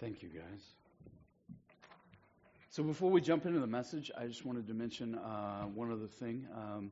Thank you, guys. So before we jump into the message, I just wanted to mention uh, one other thing um,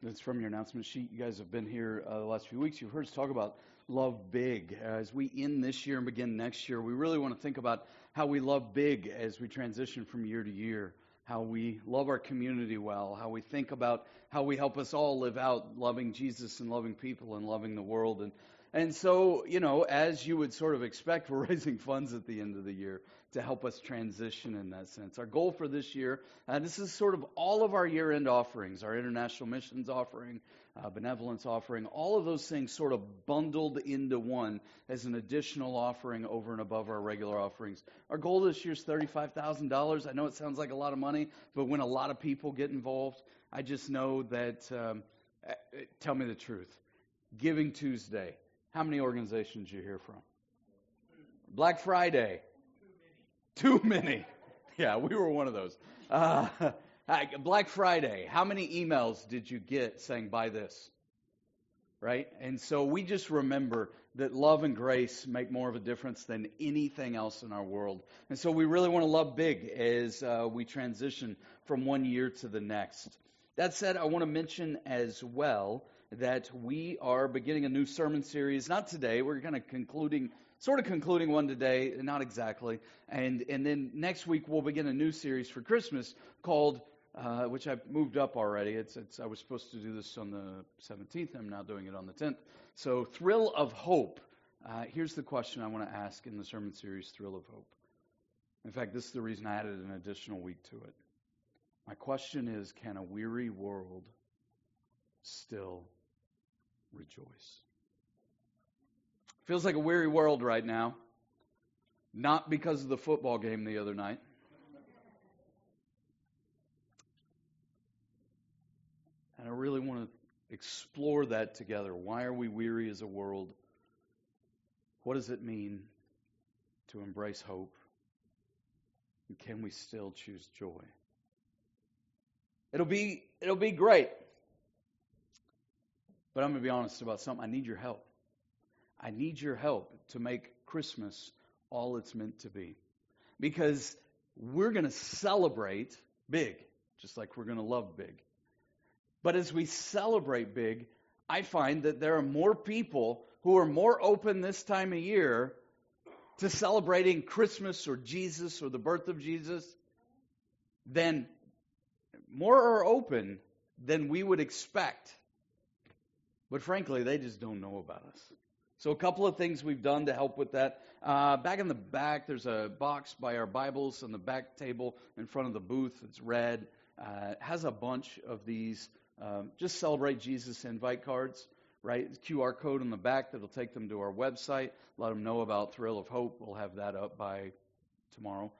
that's from your announcement sheet. You guys have been here uh, the last few weeks. You've heard us talk about love big. As we end this year and begin next year, we really want to think about how we love big as we transition from year to year, how we love our community well, how we think about how we help us all live out loving Jesus and loving people and loving the world. And and so, you know, as you would sort of expect, we're raising funds at the end of the year to help us transition in that sense. Our goal for this year, uh, this is sort of all of our year end offerings, our international missions offering, uh, benevolence offering, all of those things sort of bundled into one as an additional offering over and above our regular offerings. Our goal this year is $35,000. I know it sounds like a lot of money, but when a lot of people get involved, I just know that, um, uh, tell me the truth. Giving Tuesday, how many organizations you hear from? Black Friday. Too many. Too many. Yeah, we were one of those. Uh, Black Friday. How many emails did you get saying buy this? Right? And so we just remember that love and grace make more of a difference than anything else in our world. And so we really want to love big as uh, we transition from one year to the next. That said, I want to mention as well that we are beginning a new sermon series. Not today. We're kind of concluding, sort of concluding one today, not exactly. And and then next week we'll begin a new series for Christmas called, uh, which I've moved up already. It's, it's I was supposed to do this on the 17th. I'm now doing it on the 10th. So thrill of hope. Uh, here's the question I want to ask in the sermon series, Thrill of Hope. In fact, this is the reason I added an additional week to it. My question is can a weary world still rejoice. Feels like a weary world right now. Not because of the football game the other night. And I really want to explore that together. Why are we weary as a world? What does it mean to embrace hope? And can we still choose joy? It'll be it'll be great. But I'm going to be honest about something. I need your help. I need your help to make Christmas all it's meant to be. Because we're going to celebrate big, just like we're going to love big. But as we celebrate big, I find that there are more people who are more open this time of year to celebrating Christmas or Jesus or the birth of Jesus than more are open than we would expect but frankly, they just don't know about us. So, a couple of things we've done to help with that. Uh, back in the back, there's a box by our Bibles on the back table in front of the booth. It's red. Uh, has a bunch of these um, just celebrate Jesus invite cards, right? QR code on the back that'll take them to our website. Let them know about Thrill of Hope. We'll have that up by tomorrow.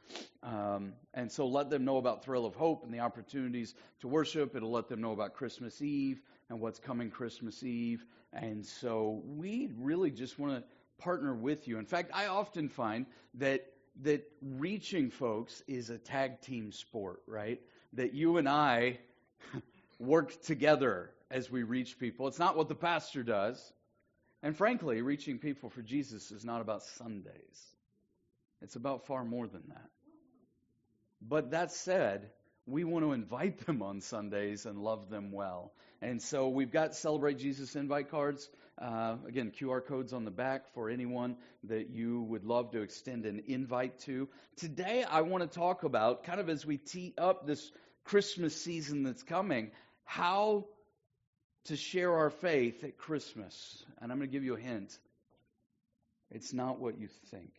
Um, and so let them know about Thrill of Hope and the opportunities to worship. It'll let them know about Christmas Eve and what's coming Christmas Eve. And so we really just want to partner with you. In fact, I often find that that reaching folks is a tag team sport, right? That you and I work together as we reach people. It's not what the pastor does. And frankly, reaching people for Jesus is not about Sundays. It's about far more than that. But that said, we want to invite them on Sundays and love them well. And so we've got Celebrate Jesus invite cards. Uh, again, QR codes on the back for anyone that you would love to extend an invite to. Today, I want to talk about, kind of as we tee up this Christmas season that's coming, how to share our faith at Christmas. And I'm going to give you a hint it's not what you think.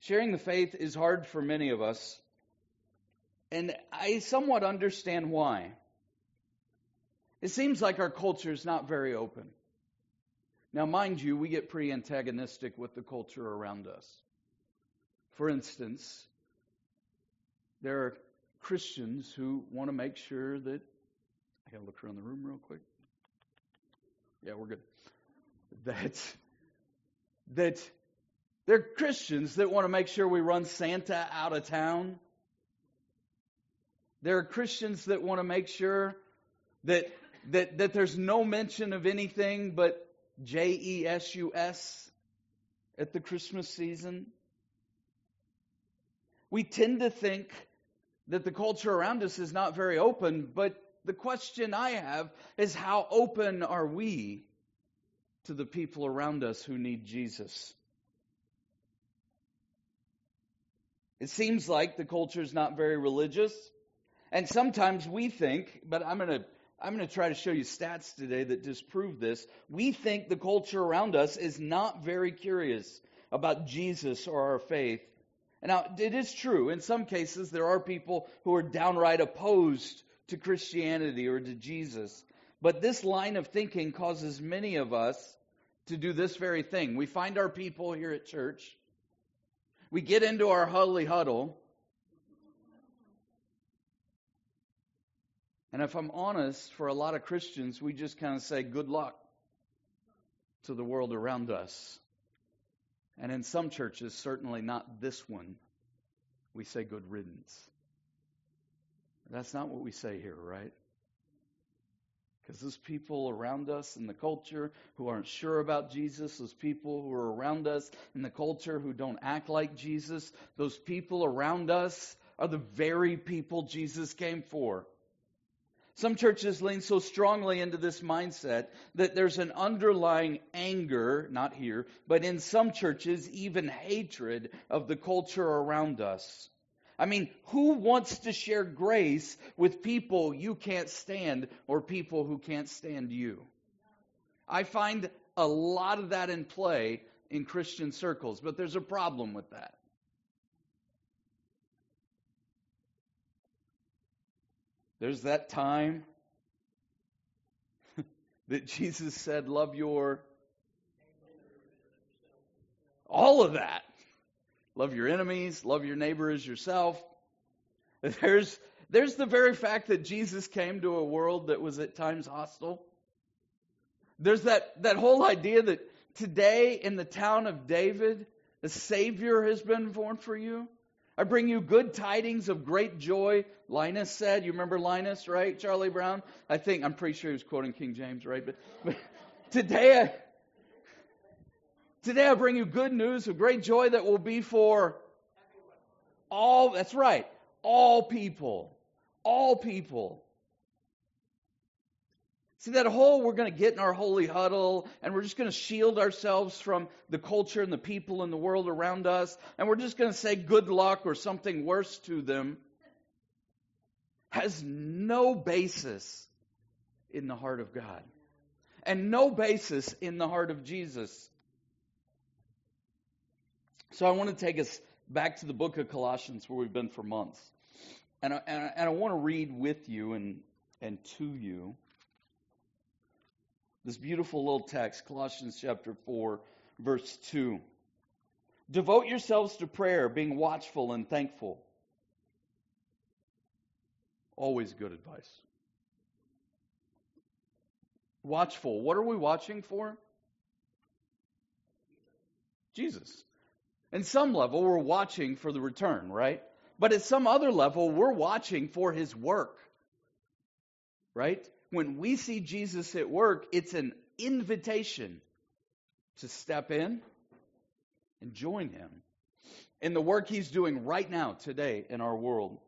Sharing the faith is hard for many of us, and I somewhat understand why. It seems like our culture is not very open. Now, mind you, we get pretty antagonistic with the culture around us. For instance, there are Christians who want to make sure that. I got to look around the room real quick. Yeah, we're good. That, that there are Christians that want to make sure we run Santa out of town. There are Christians that want to make sure that that, that there's no mention of anything but J E S U S at the Christmas season. We tend to think that the culture around us is not very open, but the question I have is how open are we to the people around us who need Jesus? It seems like the culture is not very religious. And sometimes we think, but I'm going to I'm going to try to show you stats today that disprove this. We think the culture around us is not very curious about Jesus or our faith. Now, it is true. In some cases, there are people who are downright opposed to Christianity or to Jesus. But this line of thinking causes many of us to do this very thing. We find our people here at church. We get into our huddly huddle. And if I'm honest, for a lot of Christians, we just kind of say good luck to the world around us. And in some churches, certainly not this one, we say good riddance. That's not what we say here, right? Because those people around us in the culture who aren't sure about Jesus, those people who are around us in the culture who don't act like Jesus, those people around us are the very people Jesus came for. Some churches lean so strongly into this mindset that there's an underlying anger, not here, but in some churches, even hatred of the culture around us. I mean, who wants to share grace with people you can't stand or people who can't stand you? I find a lot of that in play in Christian circles, but there's a problem with that. There's that time that Jesus said, Love your. All of that. Love your enemies, love your neighbor as yourself. There's, there's the very fact that Jesus came to a world that was at times hostile. There's that, that whole idea that today in the town of David, a Savior has been born for you. I bring you good tidings of great joy, Linus said. You remember Linus, right? Charlie Brown? I think, I'm pretty sure he was quoting King James, right? But, but today, I, today I bring you good news of great joy that will be for all, that's right, all people. All people. See, that whole we're going to get in our holy huddle and we're just going to shield ourselves from the culture and the people in the world around us and we're just going to say good luck or something worse to them has no basis in the heart of God and no basis in the heart of Jesus. So I want to take us back to the book of Colossians where we've been for months. And I, and I, and I want to read with you and, and to you this beautiful little text, Colossians chapter 4, verse 2. Devote yourselves to prayer, being watchful and thankful. Always good advice. Watchful. What are we watching for? Jesus. In some level, we're watching for the return, right? But at some other level, we're watching for his work, right? When we see Jesus at work, it's an invitation to step in and join him in the work he's doing right now, today, in our world.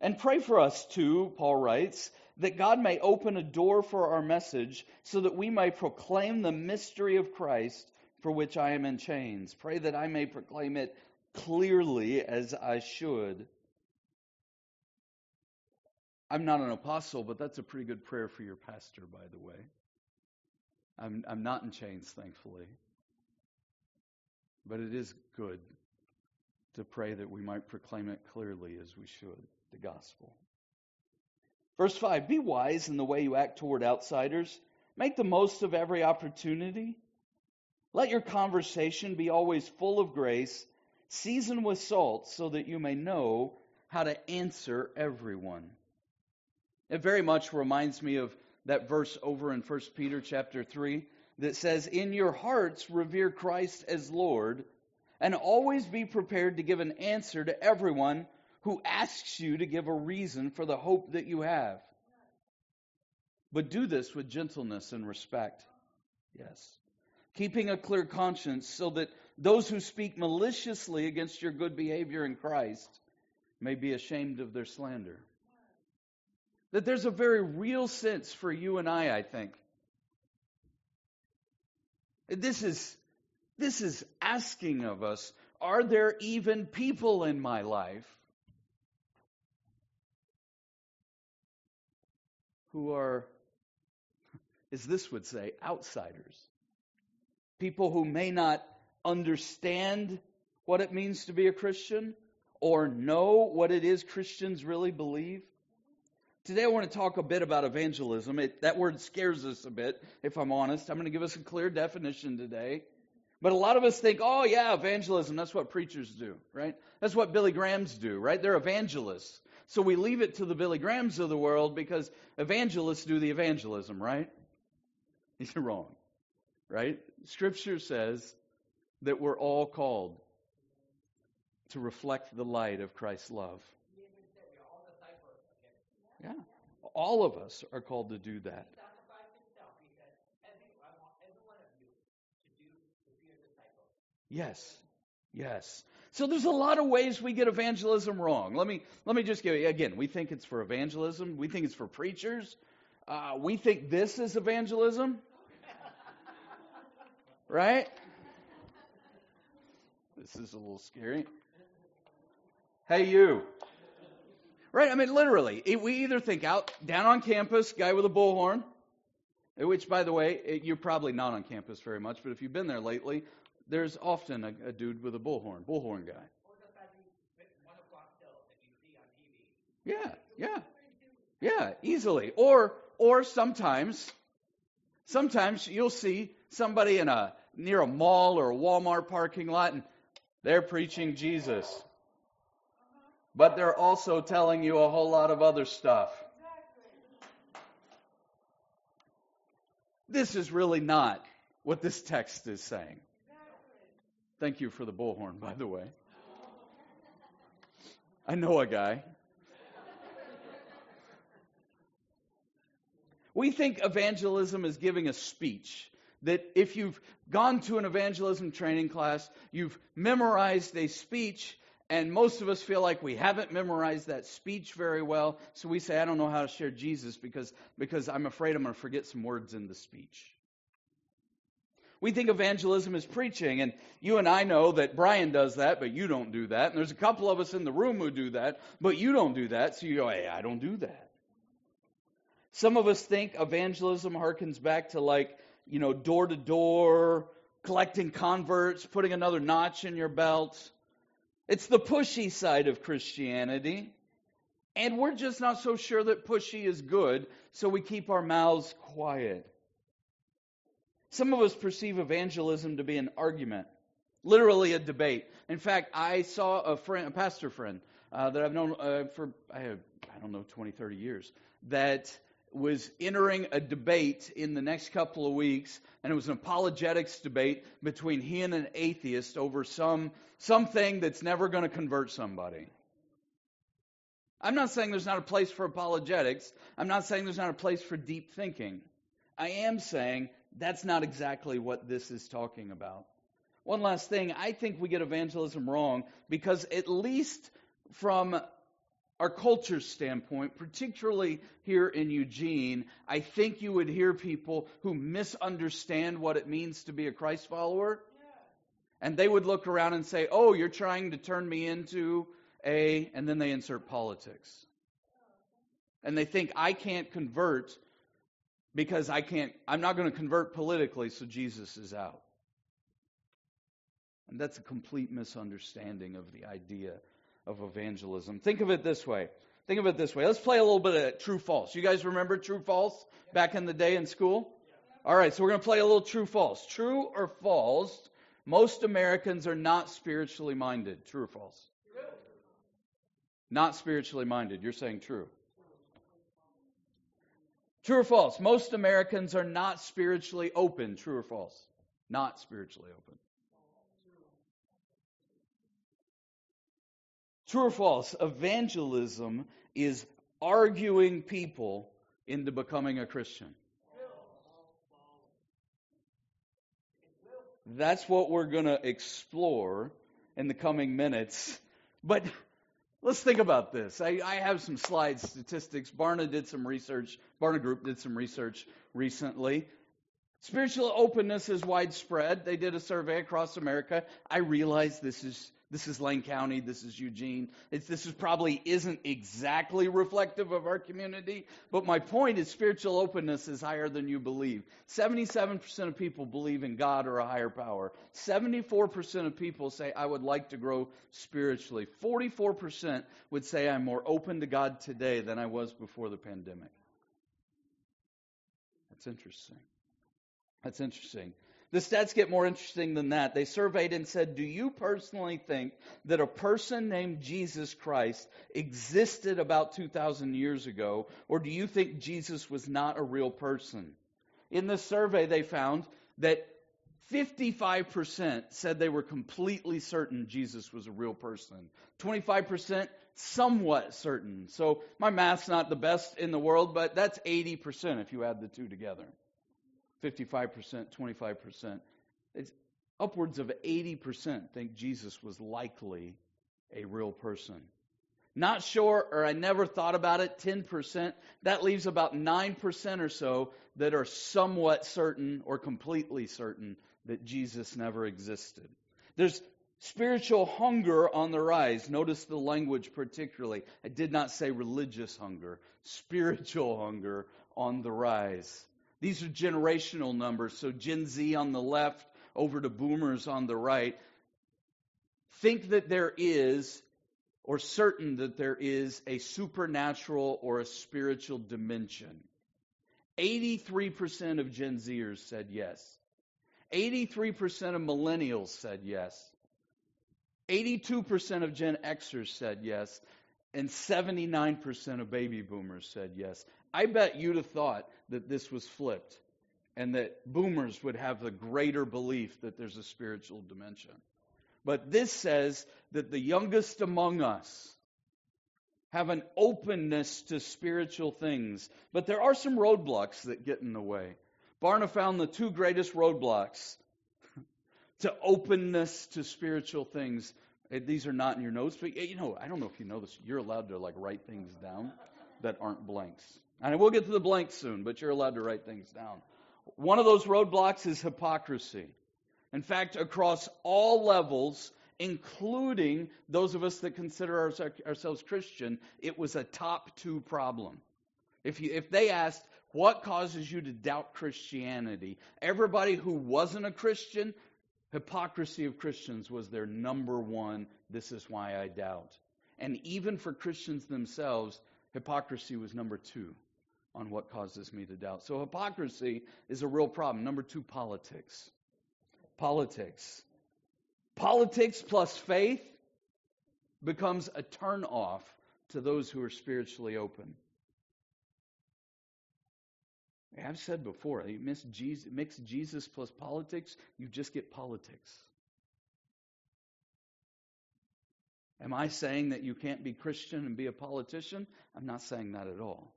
And pray for us too, Paul writes, that God may open a door for our message so that we may proclaim the mystery of Christ for which I am in chains. Pray that I may proclaim it clearly as I should. I'm not an apostle, but that's a pretty good prayer for your pastor, by the way. I'm, I'm not in chains, thankfully. But it is good to pray that we might proclaim it clearly as we should, the gospel. Verse 5 Be wise in the way you act toward outsiders, make the most of every opportunity. Let your conversation be always full of grace, seasoned with salt, so that you may know how to answer everyone. It very much reminds me of that verse over in 1 Peter chapter 3 that says, In your hearts revere Christ as Lord, and always be prepared to give an answer to everyone who asks you to give a reason for the hope that you have. But do this with gentleness and respect. Yes. Keeping a clear conscience so that those who speak maliciously against your good behavior in Christ may be ashamed of their slander. That there's a very real sense for you and I, I think. This is, this is asking of us, are there even people in my life who are, as this would say, outsiders? People who may not understand what it means to be a Christian or know what it is Christians really believe. Today I want to talk a bit about evangelism. It, that word scares us a bit, if I'm honest. I'm going to give us a clear definition today. But a lot of us think, oh, yeah, evangelism, that's what preachers do, right? That's what Billy Grahams do, right? They're evangelists. So we leave it to the Billy Grahams of the world because evangelists do the evangelism, right? You're wrong, right? Scripture says that we're all called to reflect the light of Christ's love. Yeah. All of us are called to do that. Yes. Yes. So there's a lot of ways we get evangelism wrong. Let me let me just give you again. We think it's for evangelism. We think it's for preachers. Uh, we think this is evangelism, right? This is a little scary. Hey, you. Right? I mean, literally, we either think out down on campus, guy with a bullhorn, which, by the way, you're probably not on campus very much, but if you've been there lately, there's often a, a dude with a bullhorn, bullhorn guy. Yeah, yeah, yeah, easily. Or, or sometimes, sometimes you'll see somebody in a near a mall or a Walmart parking lot, and they're preaching Jesus but they're also telling you a whole lot of other stuff. This is really not what this text is saying. Thank you for the bullhorn, by the way. I know a guy. We think evangelism is giving a speech. That if you've gone to an evangelism training class, you've memorized a speech, and most of us feel like we haven't memorized that speech very well, so we say, I don't know how to share Jesus because, because I'm afraid I'm going to forget some words in the speech. We think evangelism is preaching, and you and I know that Brian does that, but you don't do that. And there's a couple of us in the room who do that, but you don't do that, so you go, hey, I don't do that. Some of us think evangelism harkens back to like, you know, door to door, collecting converts, putting another notch in your belt. It's the pushy side of Christianity. And we're just not so sure that pushy is good, so we keep our mouths quiet. Some of us perceive evangelism to be an argument, literally a debate. In fact, I saw a friend, a pastor friend uh, that I've known uh, for I, have, I don't know 20, 30 years, that was entering a debate in the next couple of weeks, and it was an apologetics debate between he and an atheist over some something that's never going to convert somebody. I'm not saying there's not a place for apologetics. I'm not saying there's not a place for deep thinking. I am saying that's not exactly what this is talking about. One last thing, I think we get evangelism wrong because at least from our culture standpoint, particularly here in Eugene, I think you would hear people who misunderstand what it means to be a Christ follower. And they would look around and say, Oh, you're trying to turn me into a, and then they insert politics. And they think, I can't convert because I can't, I'm not going to convert politically, so Jesus is out. And that's a complete misunderstanding of the idea of evangelism. Think of it this way. Think of it this way. Let's play a little bit of true false. You guys remember true false back in the day in school? All right, so we're going to play a little true false. True or false? Most Americans are not spiritually minded. True or false? Not spiritually minded. You're saying true. True or false? Most Americans are not spiritually open. True or false? Not spiritually open. True or false? Evangelism is arguing people into becoming a Christian. that's what we're going to explore in the coming minutes. But let's think about this. I, I, have some slides, statistics. Barna did some research. Barna Group did some research recently. Spiritual openness is widespread. They did a survey across America. I realize this is this is Lane County. This is Eugene. It's, this is probably isn't exactly reflective of our community, but my point is spiritual openness is higher than you believe. 77% of people believe in God or a higher power. 74% of people say, I would like to grow spiritually. 44% would say, I'm more open to God today than I was before the pandemic. That's interesting. That's interesting. The stats get more interesting than that. They surveyed and said, Do you personally think that a person named Jesus Christ existed about 2,000 years ago, or do you think Jesus was not a real person? In the survey, they found that 55% said they were completely certain Jesus was a real person. 25% somewhat certain. So my math's not the best in the world, but that's 80% if you add the two together. 55%, 25%. It's upwards of 80% think Jesus was likely a real person. Not sure, or I never thought about it, 10%. That leaves about 9% or so that are somewhat certain or completely certain that Jesus never existed. There's spiritual hunger on the rise. Notice the language particularly. I did not say religious hunger, spiritual hunger on the rise. These are generational numbers. So Gen Z on the left, over to boomers on the right. Think that there is, or certain that there is, a supernatural or a spiritual dimension. 83% of Gen Zers said yes. 83% of millennials said yes. 82% of Gen Xers said yes. And 79% of baby boomers said yes. I bet you'd have thought that this was flipped and that boomers would have the greater belief that there's a spiritual dimension. But this says that the youngest among us have an openness to spiritual things. But there are some roadblocks that get in the way. Barna found the two greatest roadblocks to openness to spiritual things. Eh, these are not in your notes, but eh, you know, I don't know if you know this. You're allowed to like write things down that aren't blanks. And we'll get to the blanks soon, but you're allowed to write things down. One of those roadblocks is hypocrisy. In fact, across all levels, including those of us that consider ourselves Christian, it was a top two problem. If, you, if they asked, what causes you to doubt Christianity? Everybody who wasn't a Christian, hypocrisy of Christians was their number one, this is why I doubt. And even for Christians themselves, hypocrisy was number two on what causes me to doubt. So hypocrisy is a real problem. Number two, politics. Politics. Politics plus faith becomes a turn off to those who are spiritually open. I've said before, you mix Jesus, mix Jesus plus politics, you just get politics. Am I saying that you can't be Christian and be a politician? I'm not saying that at all.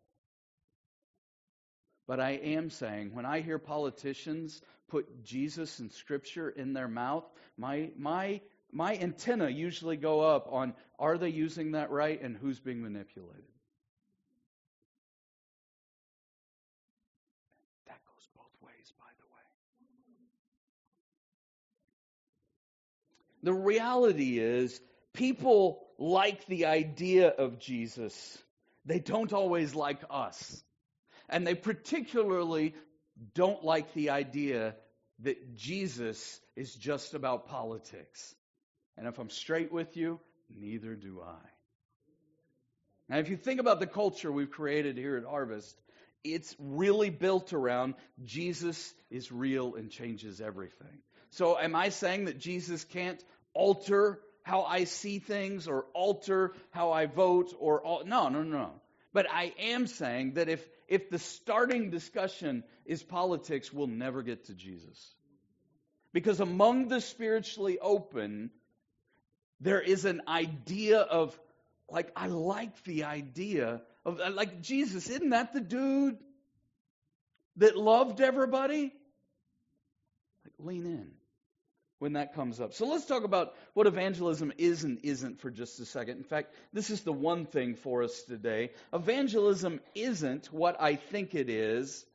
But I am saying, when I hear politicians put Jesus and Scripture in their mouth, my, my, my antenna usually go up on are they using that right and who's being manipulated? That goes both ways, by the way. The reality is, people like the idea of Jesus, they don't always like us. And they particularly don't like the idea that Jesus is just about politics. And if I'm straight with you, neither do I. Now, if you think about the culture we've created here at Harvest, it's really built around Jesus is real and changes everything. So, am I saying that Jesus can't alter how I see things or alter how I vote or al- no, no, no. But I am saying that if if the starting discussion is politics, we'll never get to Jesus. Because among the spiritually open, there is an idea of, like, I like the idea of, uh, like, Jesus, isn't that the dude that loved everybody? Like, lean in. When that comes up. So let's talk about what evangelism is and isn't for just a second. In fact, this is the one thing for us today. Evangelism isn't what I think it is.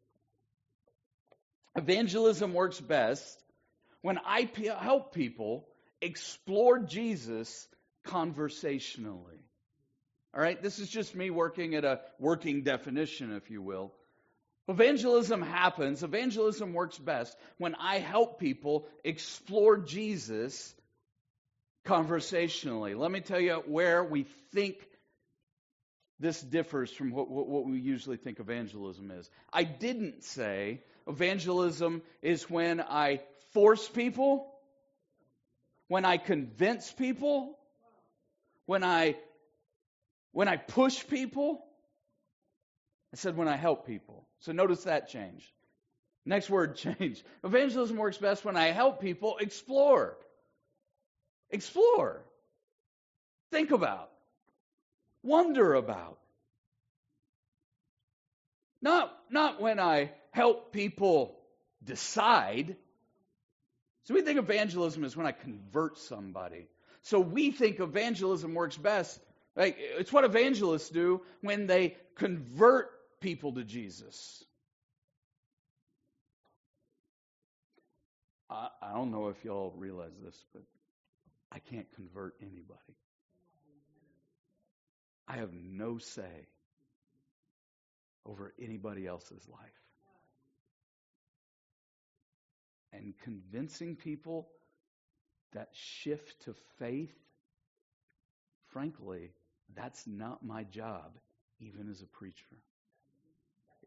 Evangelism works best when I help people explore Jesus conversationally. All right, this is just me working at a working definition, if you will. Evangelism happens, evangelism works best when I help people explore Jesus conversationally. Let me tell you where we think this differs from what, what, we usually think evangelism is. I didn't say evangelism is when I force people, when I convince people, when I when I push people. I said when I help people. So notice that change. Next word change. Evangelism works best when I help people explore. Explore. Think about. Wonder about. Not, not when I help people decide. So we think evangelism is when I convert somebody. So we think evangelism works best. Like it's what evangelists do when they convert people to Jesus. I, I don't know if y'all realize this, but I can't convert anybody. I have no say over anybody else's life. And convincing people that shift to faith, frankly, that's not my job, even as a preacher.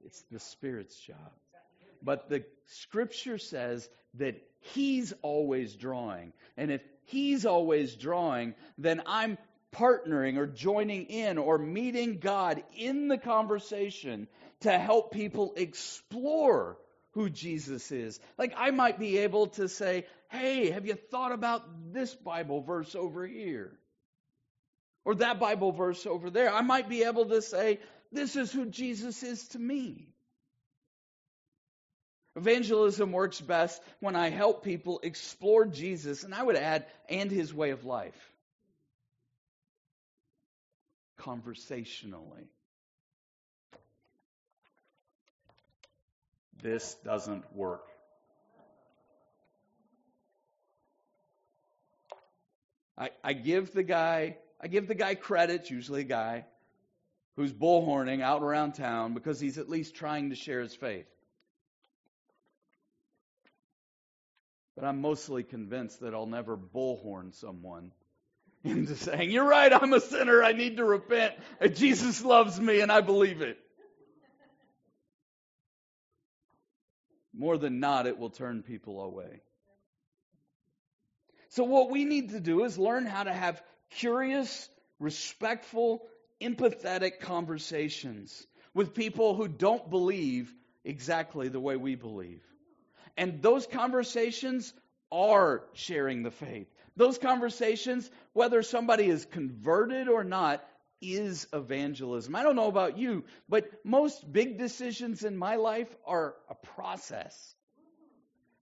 It's the Spirit's job. But the scripture says that He's always drawing. And if He's always drawing, then I'm partnering or joining in or meeting God in the conversation to help people explore who Jesus is. Like I might be able to say, hey, have you thought about this Bible verse over here? Or that Bible verse over there. I might be able to say, this is who Jesus is to me. Evangelism works best when I help people explore Jesus, and I would add, and his way of life. Conversationally. This doesn't work. I, I give the guy I give the guy credit, usually a guy, who's bullhorning out around town because he's at least trying to share his faith. But I'm mostly convinced that I'll never bullhorn someone into saying, You're right, I'm a sinner, I need to repent, Jesus loves me, and I believe it. More than not, it will turn people away. So, what we need to do is learn how to have curious, respectful, empathetic conversations with people who don't believe exactly the way we believe. And those conversations are sharing the faith. Those conversations, whether somebody is converted or not, is evangelism. I don't know about you, but most big decisions in my life are a process.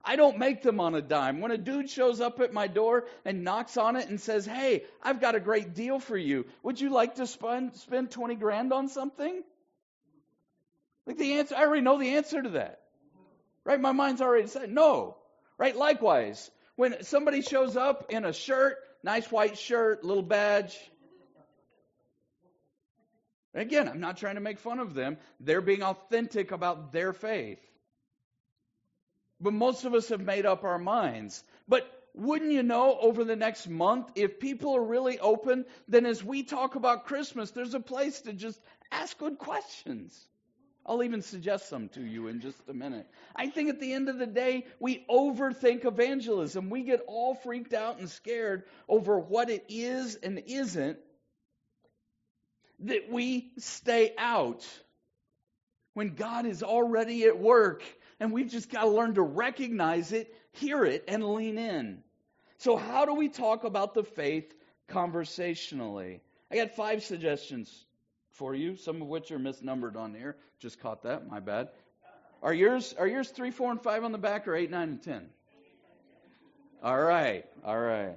I don't make them on a dime. When a dude shows up at my door and knocks on it and says, Hey, I've got a great deal for you. Would you like to spend, spend 20 grand on something? Like the answer, I already know the answer to that. Right? My mind's already set. No. Right? Likewise, when somebody shows up in a shirt, nice white shirt, little badge. Again, I'm not trying to make fun of them. They're being authentic about their faith. But most of us have made up our minds. But wouldn't you know, over the next month, if people are really open, then as we talk about Christmas, there's a place to just ask good questions. I'll even suggest some to you in just a minute. I think at the end of the day, we overthink evangelism. We get all freaked out and scared over what it is and isn't, that we stay out when God is already at work and we've just got to learn to recognize it, hear it, and lean in. So, how do we talk about the faith conversationally? I got five suggestions for you, some of which are misnumbered on here. Just caught that, my bad. Are yours are yours three, four, and five on the back, or eight, nine, and ten? All right. All right.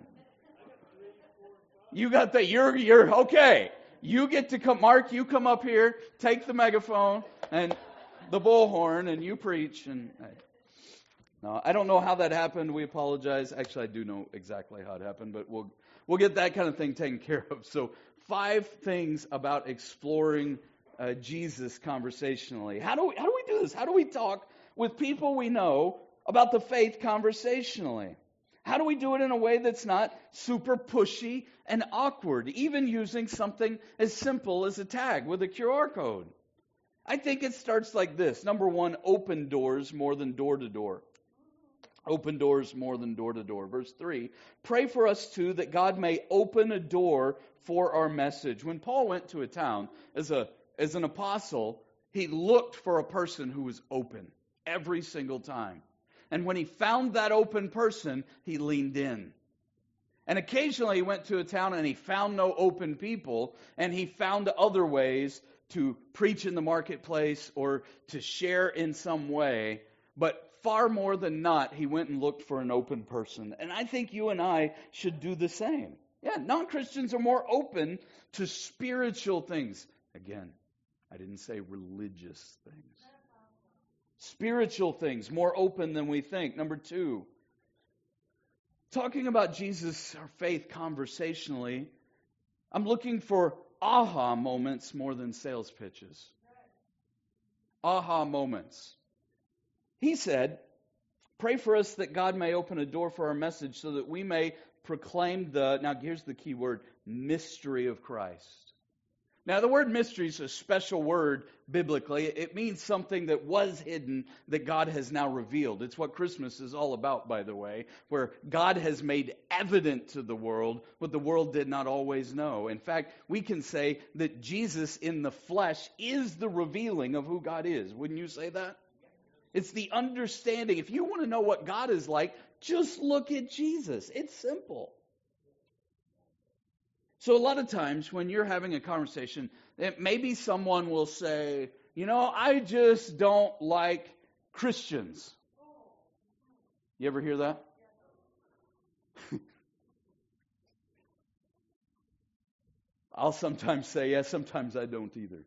You got that. You're, you're, okay. You get to come, Mark, you come up here, take the megaphone and the bullhorn, and you preach. And no, I don't know how that happened. We apologize. Actually, I do know exactly how it happened, but we'll, we'll get that kind of thing taken care of. So, five things about exploring uh, Jesus conversationally. How do, we, how do we do this? How do we talk with people we know about the faith conversationally? How do we do it in a way that's not super pushy and awkward, even using something as simple as a tag with a QR code? I think it starts like this. Number one, open doors more than door to door. Open doors more than door to door. Verse 3 Pray for us too that God may open a door for our message. When Paul went to a town as, a, as an apostle, he looked for a person who was open every single time. And when he found that open person, he leaned in. And occasionally he went to a town and he found no open people, and he found other ways to preach in the marketplace or to share in some way. But far more than not, he went and looked for an open person. And I think you and I should do the same. Yeah, non Christians are more open to spiritual things. Again, I didn't say religious things. Spiritual things, more open than we think. Number two, talking about Jesus, our faith conversationally, I'm looking for aha moments more than sales pitches. Aha moments. He said, Pray for us that God may open a door for our message so that we may proclaim the, now here's the key word, mystery of Christ. Now, the word mystery is a special word biblically. It means something that was hidden that God has now revealed. It's what Christmas is all about, by the way, where God has made evident to the world what the world did not always know. In fact, we can say that Jesus in the flesh is the revealing of who God is. Wouldn't you say that? It's the understanding. If you want to know what God is like, just look at Jesus. It's simple. So, a lot of times when you're having a conversation, maybe someone will say, You know, I just don't like Christians. You ever hear that? I'll sometimes say, yes, sometimes I don't either.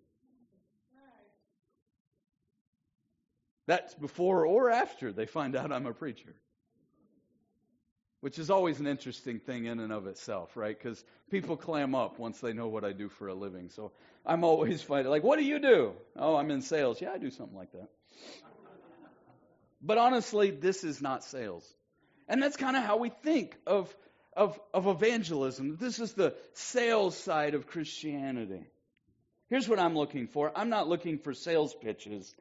That's before or after they find out I'm a preacher. Which is always an interesting thing in and of itself, right? Because people clam up once they know what I do for a living. So I'm always finding, like, what do you do? Oh, I'm in sales. Yeah, I do something like that. But honestly, this is not sales. And that's kind of how we think of, of, of evangelism. This is the sales side of Christianity. Here's what I'm looking for I'm not looking for sales pitches.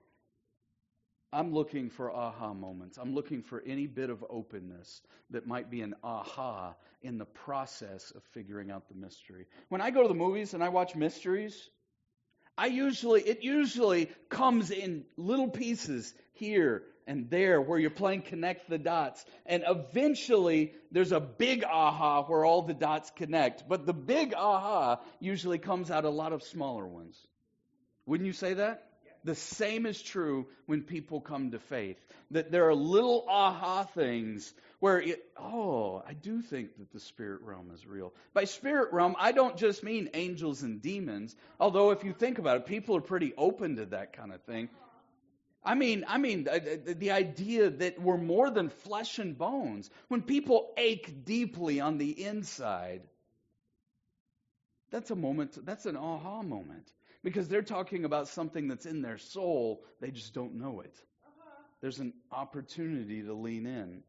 I'm looking for aha moments. I'm looking for any bit of openness that might be an aha in the process of figuring out the mystery. When I go to the movies and I watch mysteries, I usually it usually comes in little pieces here and there where you're playing connect the dots and eventually there's a big aha where all the dots connect but the big aha usually comes out a lot of smaller ones wouldn't you say that the same is true when people come to faith. That there are little aha things where, it, oh, I do think that the spirit realm is real. By spirit realm, I don't just mean angels and demons, although if you think about it, people are pretty open to that kind of thing. I mean, I mean, the idea that we're more than flesh and bones. When people ache deeply on the inside, that's a moment, that's an aha moment because they're talking about something that's in their soul. They just don't know it. Uh-huh. There's an opportunity to lean in.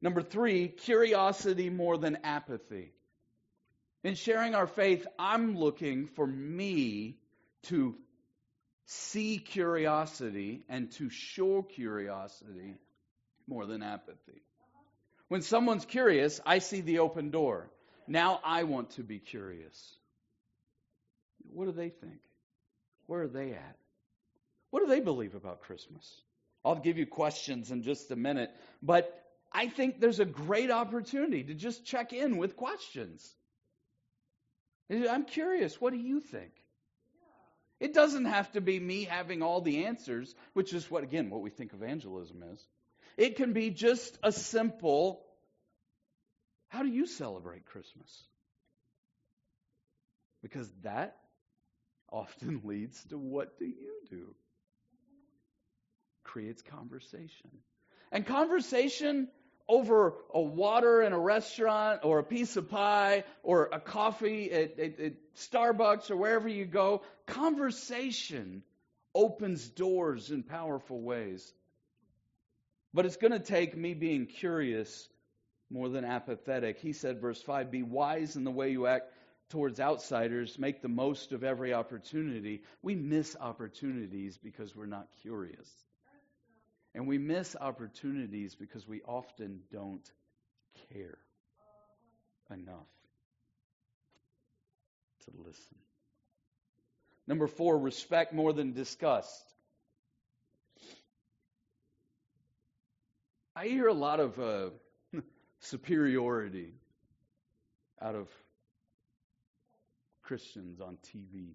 Number three, curiosity more than apathy. In sharing our faith, I'm looking for me to see curiosity and to show curiosity more than apathy. Uh-huh. When someone's curious, I see the open door. Now I want to be curious. What do they think? Where are they at? What do they believe about Christmas? I'll give you questions in just a minute, but I think there's a great opportunity to just check in with questions. I'm curious, what do you think? It doesn't have to be me having all the answers, which is what, again, what we think evangelism is. It can be just a simple, How do you celebrate Christmas? Because that often leads to what do you do? Creates conversation. And conversation over a water in a restaurant or a piece of pie or a coffee at, at, at, Starbucks or wherever you go, conversation opens doors in powerful ways. But it's going to take me being curious more than apathetic. He said, verse 5 Be wise in the way you act towards outsiders, make the most of every opportunity. We miss opportunities because we're not curious. And we miss opportunities because we often don't care enough to listen. Number four, respect more than disgust. I hear a lot of uh, superiority out of Christians on TV.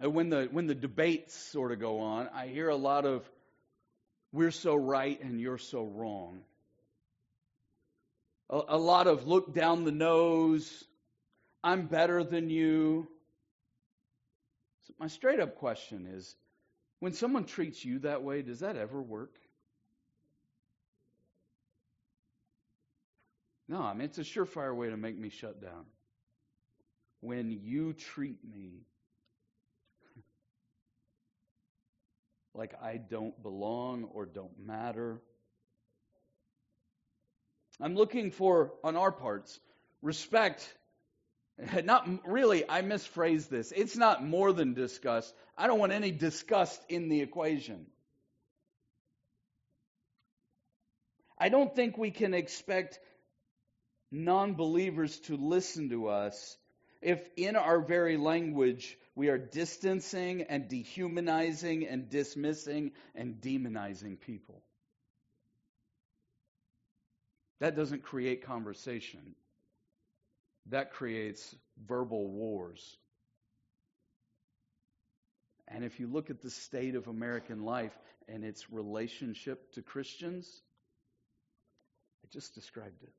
And when the when the debates sort of go on, I hear a lot of we're so right and you're so wrong. A, a lot of look down the nose, I'm better than you. So my straight up question is when someone treats you that way, does that ever work? No, I mean, it's a surefire way to make me shut down. When you treat me like I don't belong or don't matter. I'm looking for, on our parts, respect. Not really, I misphrased this. It's not more than disgust. I don't want any disgust in the equation. I don't think we can expect non believers to listen to us if in our very language we are distancing and dehumanizing and dismissing and demonizing people. That doesn't create conversation. That creates verbal wars. And if you look at the state of American life and its relationship to Christians, I just described it.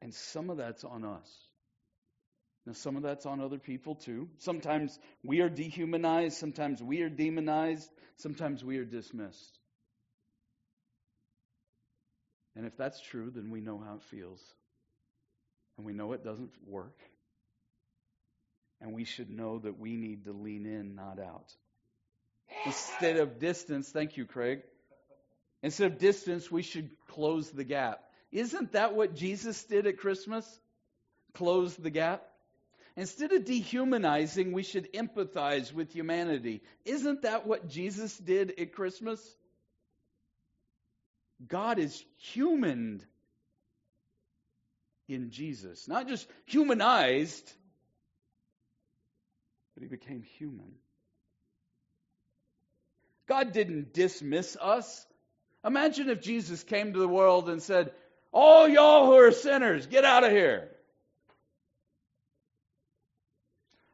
And some of that's on us. Now, some of that's on other people too. Sometimes we are dehumanized, sometimes we are demonized, sometimes we are dismissed. And if that's true, then we know how it feels. And we know it doesn't work. And we should know that we need to lean in, not out. Instead of distance, thank you, Craig. Instead of distance, we should close the gap. Isn't that what Jesus did at Christmas? Close the gap? Instead of dehumanizing, we should empathize with humanity. Isn't that what Jesus did at Christmas? God is humaned in Jesus. Not just humanized, but he became human. God didn't dismiss us. Imagine if Jesus came to the world and said, all y'all who are sinners, get out of here.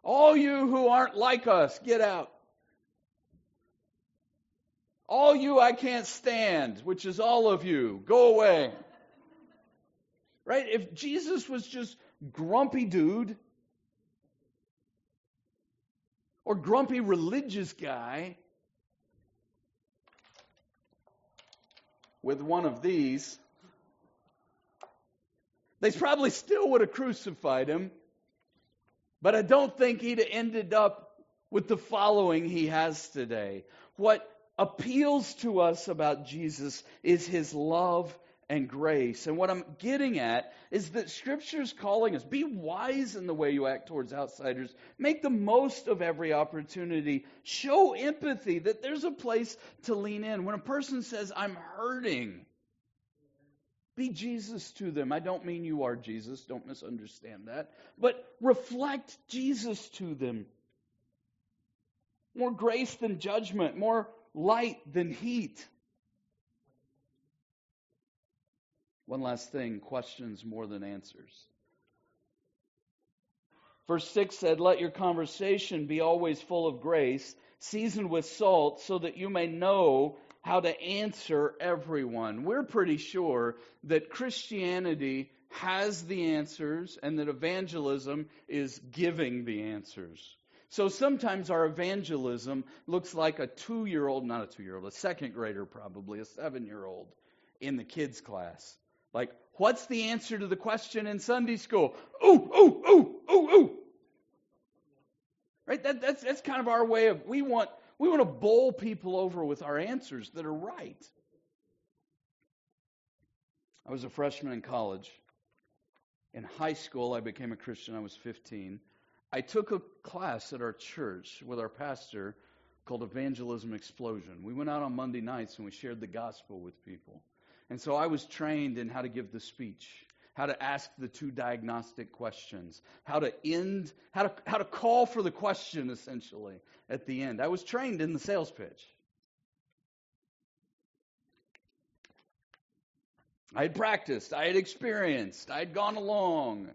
All you who aren't like us, get out. All you I can't stand, which is all of you, go away. Right? If Jesus was just grumpy dude or grumpy religious guy with one of these, they probably still would have crucified him, but I don't think he'd have ended up with the following he has today. What appeals to us about Jesus is his love and grace. And what I'm getting at is that Scripture's calling us be wise in the way you act towards outsiders, make the most of every opportunity, show empathy that there's a place to lean in. When a person says, I'm hurting, be Jesus to them. I don't mean you are Jesus, don't misunderstand that. But reflect Jesus to them. More grace than judgment, more light than heat. One last thing questions more than answers. Verse 6 said, Let your conversation be always full of grace, seasoned with salt, so that you may know how to answer everyone. We're pretty sure that Christianity has the answers and that evangelism is giving the answers. So sometimes our evangelism looks like a two year old, not a two year old, a second grader probably, a seven year old in the kids' class. Like, what's the answer to the question in Sunday school? Ooh, ooh, ooh, ooh, ooh. Right? That, that's, that's kind of our way of, we want, we want to bowl people over with our answers that are right. I was a freshman in college. In high school, I became a Christian. I was 15. I took a class at our church with our pastor called Evangelism Explosion. We went out on Monday nights and we shared the gospel with people. And so I was trained in how to give the speech, how to ask the two diagnostic questions, how to end, how to, how to call for the question essentially at the end. I was trained in the sales pitch. I had practiced, I had experienced, I had gone along.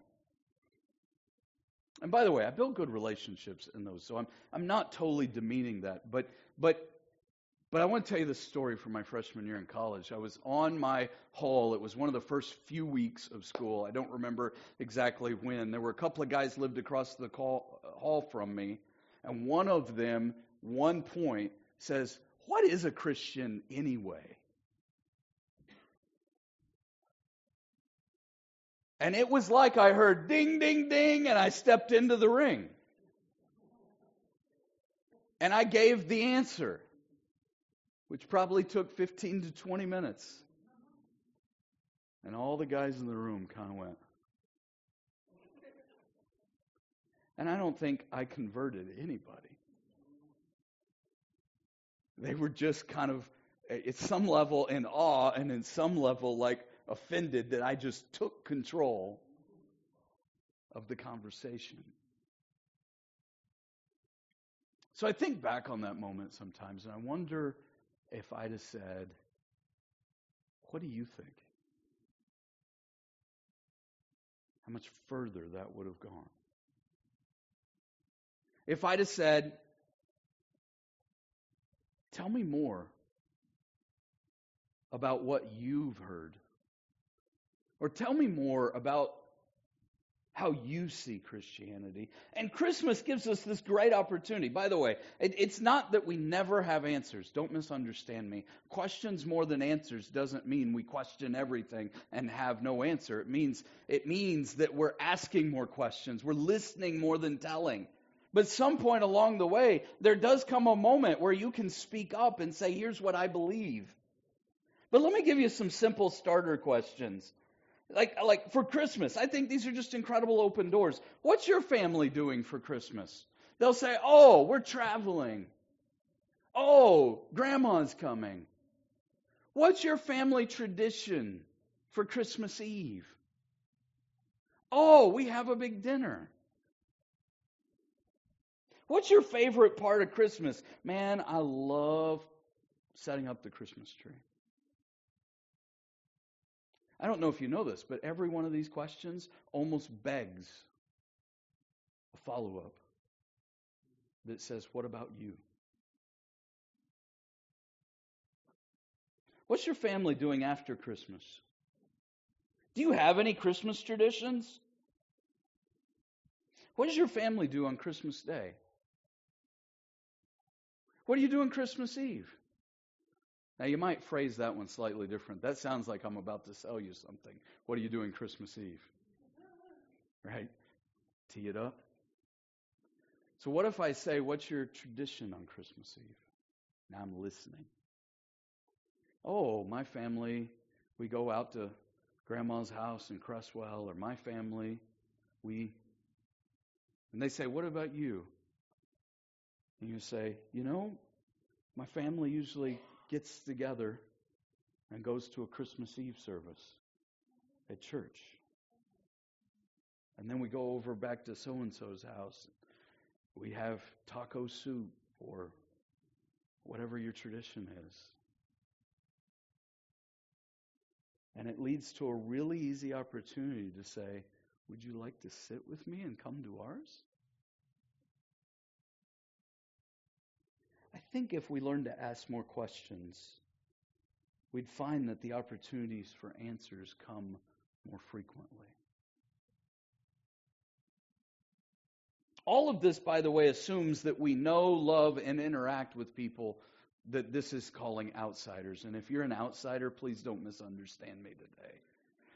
And by the way, I built good relationships in those, so I'm I'm not totally demeaning that, but but but I want to tell you the story from my freshman year in college. I was on my hall. It was one of the first few weeks of school. I don't remember exactly when. There were a couple of guys lived across the call, uh, hall from me, and one of them, one point, says, "What is a Christian anyway?" And it was like I heard ding, ding, ding, and I stepped into the ring. And I gave the answer, which probably took 15 to 20 minutes. And all the guys in the room kind of went. And I don't think I converted anybody. They were just kind of, at some level, in awe, and in some level, like, offended that I just took control of the conversation. So I think back on that moment sometimes and I wonder if I'd have said, What do you think? How much further that would have gone. If I'd have said, Tell me more about what you've heard or tell me more about how you see Christianity. And Christmas gives us this great opportunity. By the way, it, it's not that we never have answers. Don't misunderstand me. Questions more than answers doesn't mean we question everything and have no answer. It means it means that we're asking more questions. We're listening more than telling. But some point along the way, there does come a moment where you can speak up and say, "Here's what I believe." But let me give you some simple starter questions. Like, like for Christmas, I think these are just incredible open doors. What's your family doing for Christmas? They'll say, Oh, we're traveling. Oh, grandma's coming. What's your family tradition for Christmas Eve? Oh, we have a big dinner. What's your favorite part of Christmas? Man, I love setting up the Christmas tree. I don't know if you know this, but every one of these questions almost begs a follow up that says, What about you? What's your family doing after Christmas? Do you have any Christmas traditions? What does your family do on Christmas Day? What do you do on Christmas Eve? Now, you might phrase that one slightly different. That sounds like I'm about to sell you something. What are you doing Christmas Eve? Right? Tee it up. So, what if I say, What's your tradition on Christmas Eve? Now I'm listening. Oh, my family, we go out to grandma's house in Creswell, or my family, we. And they say, What about you? And you say, You know, my family usually gets together and goes to a Christmas Eve service at church. And then we go over back to so and so's house. We have taco soup or whatever your tradition is. And it leads to a really easy opportunity to say, Would you like to sit with me and come to ours? Think if we learn to ask more questions, we'd find that the opportunities for answers come more frequently. All of this, by the way, assumes that we know, love, and interact with people that this is calling outsiders. And if you're an outsider, please don't misunderstand me today.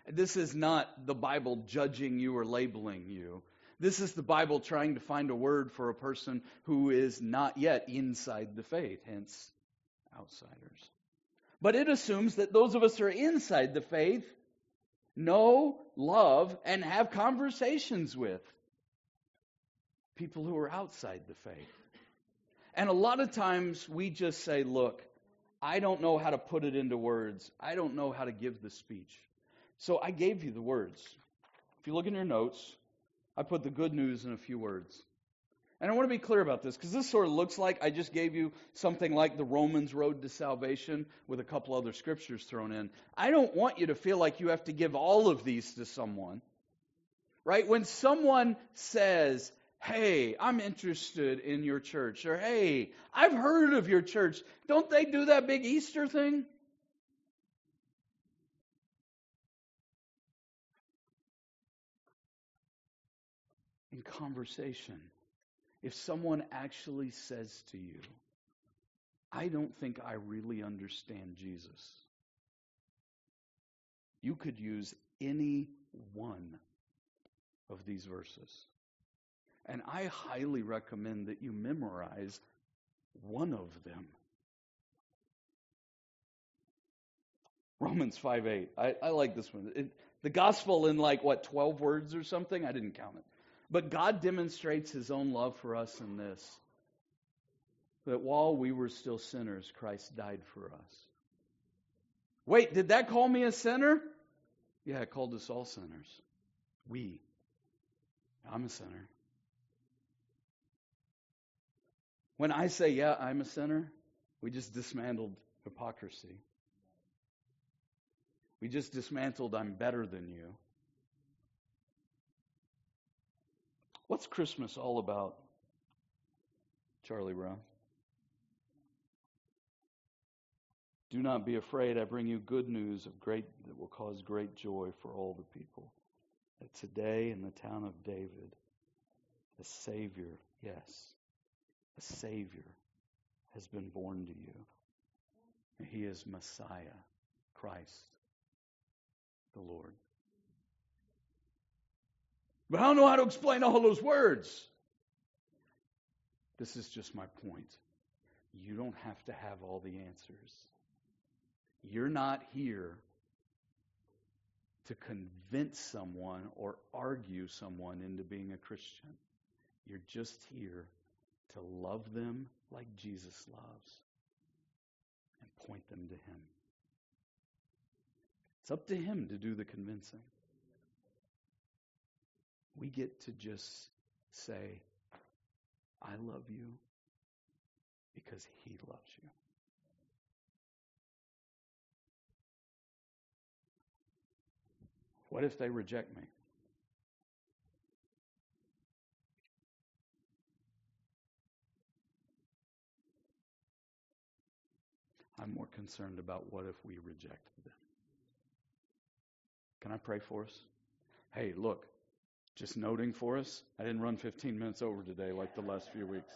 This is not the Bible judging you or labeling you. This is the Bible trying to find a word for a person who is not yet inside the faith, hence outsiders. But it assumes that those of us who are inside the faith know, love, and have conversations with people who are outside the faith. And a lot of times we just say, look, I don't know how to put it into words. I don't know how to give the speech. So I gave you the words. If you look in your notes, I put the good news in a few words. And I want to be clear about this because this sort of looks like I just gave you something like the Romans road to salvation with a couple other scriptures thrown in. I don't want you to feel like you have to give all of these to someone. Right? When someone says, Hey, I'm interested in your church, or Hey, I've heard of your church, don't they do that big Easter thing? Conversation, if someone actually says to you, I don't think I really understand Jesus, you could use any one of these verses. And I highly recommend that you memorize one of them. Romans 5 8. I, I like this one. It, the gospel in like, what, 12 words or something? I didn't count it. But God demonstrates his own love for us in this that while we were still sinners, Christ died for us. Wait, did that call me a sinner? Yeah, it called us all sinners. We. I'm a sinner. When I say, yeah, I'm a sinner, we just dismantled hypocrisy. We just dismantled, I'm better than you. What's Christmas all about, Charlie Brown? Do not be afraid. I bring you good news of great that will cause great joy for all the people. That today in the town of David, a Savior, yes, a Savior has been born to you. He is Messiah, Christ, the Lord. But I don't know how to explain all those words. This is just my point. You don't have to have all the answers. You're not here to convince someone or argue someone into being a Christian. You're just here to love them like Jesus loves and point them to Him. It's up to Him to do the convincing. We get to just say, I love you because he loves you. What if they reject me? I'm more concerned about what if we reject them. Can I pray for us? Hey, look, just noting for us, I didn't run 15 minutes over today like the last few weeks.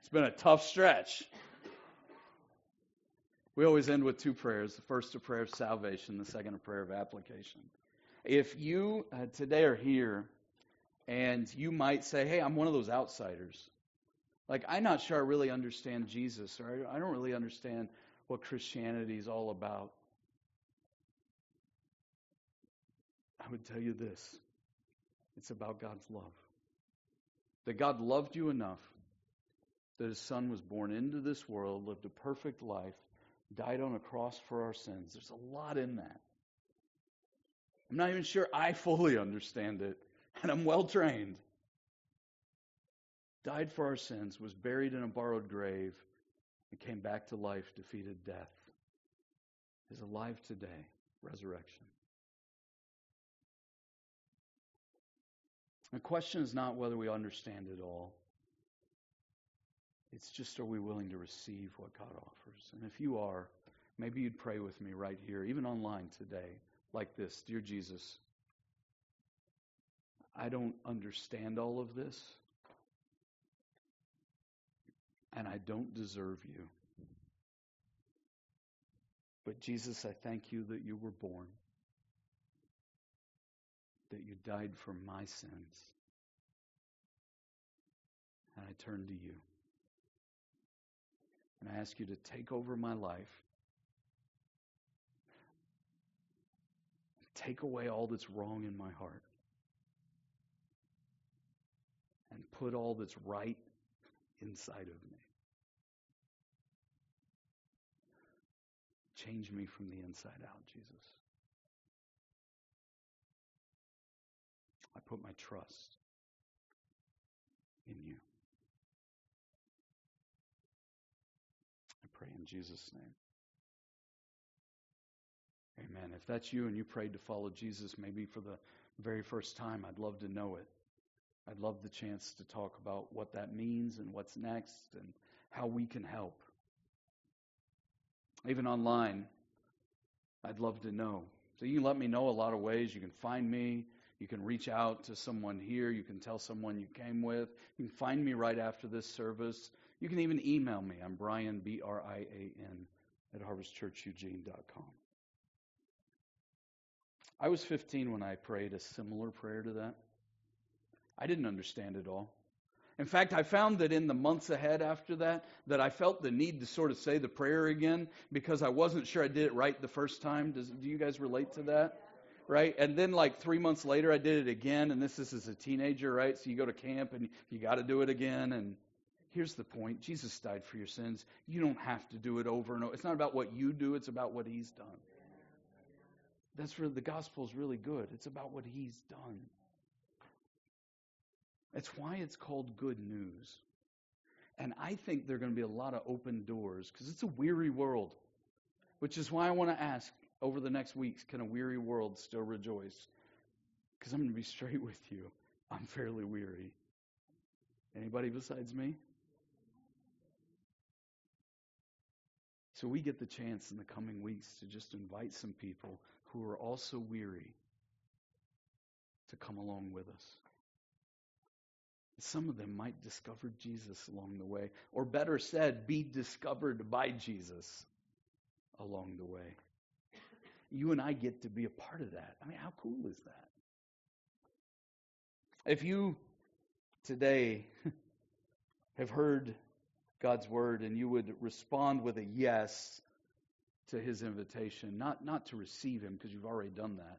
It's been a tough stretch. We always end with two prayers. The first, a prayer of salvation, the second, a prayer of application. If you uh, today are here and you might say, hey, I'm one of those outsiders. Like, I'm not sure I really understand Jesus, or I don't really understand what Christianity is all about. I would tell you this it's about God's love. That God loved you enough that his son was born into this world, lived a perfect life, died on a cross for our sins. There's a lot in that. I'm not even sure I fully understand it, and I'm well trained. Died for our sins, was buried in a borrowed grave, and came back to life, defeated death. Is alive today, resurrection. The question is not whether we understand it all. It's just are we willing to receive what God offers? And if you are, maybe you'd pray with me right here, even online today, like this Dear Jesus, I don't understand all of this, and I don't deserve you. But Jesus, I thank you that you were born, that you died for my sins, and I turn to you. And I ask you to take over my life. Take away all that's wrong in my heart. And put all that's right inside of me. Change me from the inside out, Jesus. Put my trust in you. I pray in Jesus' name. Amen. If that's you and you prayed to follow Jesus maybe for the very first time, I'd love to know it. I'd love the chance to talk about what that means and what's next and how we can help. Even online, I'd love to know. So you can let me know a lot of ways. You can find me. You can reach out to someone here. You can tell someone you came with. You can find me right after this service. You can even email me. I'm Brian, B R I A N, at harvestchurcheugene.com. I was 15 when I prayed a similar prayer to that. I didn't understand it all. In fact, I found that in the months ahead after that, that I felt the need to sort of say the prayer again because I wasn't sure I did it right the first time. Does, do you guys relate to that? Right? And then, like three months later, I did it again, and this is as a teenager, right? So you go to camp and you got to do it again. And here's the point Jesus died for your sins. You don't have to do it over and over. It's not about what you do, it's about what He's done. That's where the gospel is really good. It's about what He's done. That's why it's called good news. And I think there are going to be a lot of open doors because it's a weary world, which is why I want to ask over the next weeks can a weary world still rejoice? Because I'm going to be straight with you. I'm fairly weary. Anybody besides me? So we get the chance in the coming weeks to just invite some people who are also weary to come along with us. Some of them might discover Jesus along the way, or better said, be discovered by Jesus along the way. You and I get to be a part of that. I mean, how cool is that? If you today have heard God's word and you would respond with a yes to his invitation, not, not to receive him because you've already done that,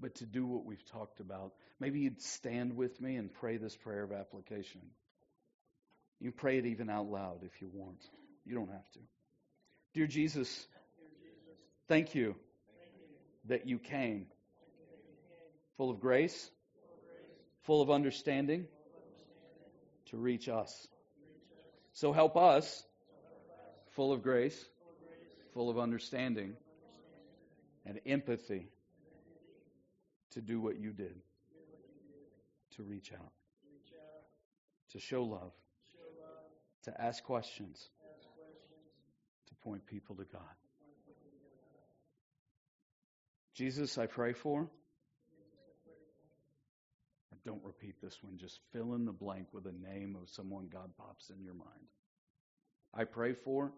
but to do what we've talked about. Maybe you'd stand with me and pray this prayer of application. You pray it even out loud if you want. You don't have to. Dear Jesus, thank you that you came. Full of grace, full of understanding to reach us. So help us, full of grace, full of understanding, and empathy to do what you did. To reach out, to show love, to ask questions, to point people to God. Jesus, I pray for. Don't repeat this one. Just fill in the blank with a name of someone God pops in your mind. I pray for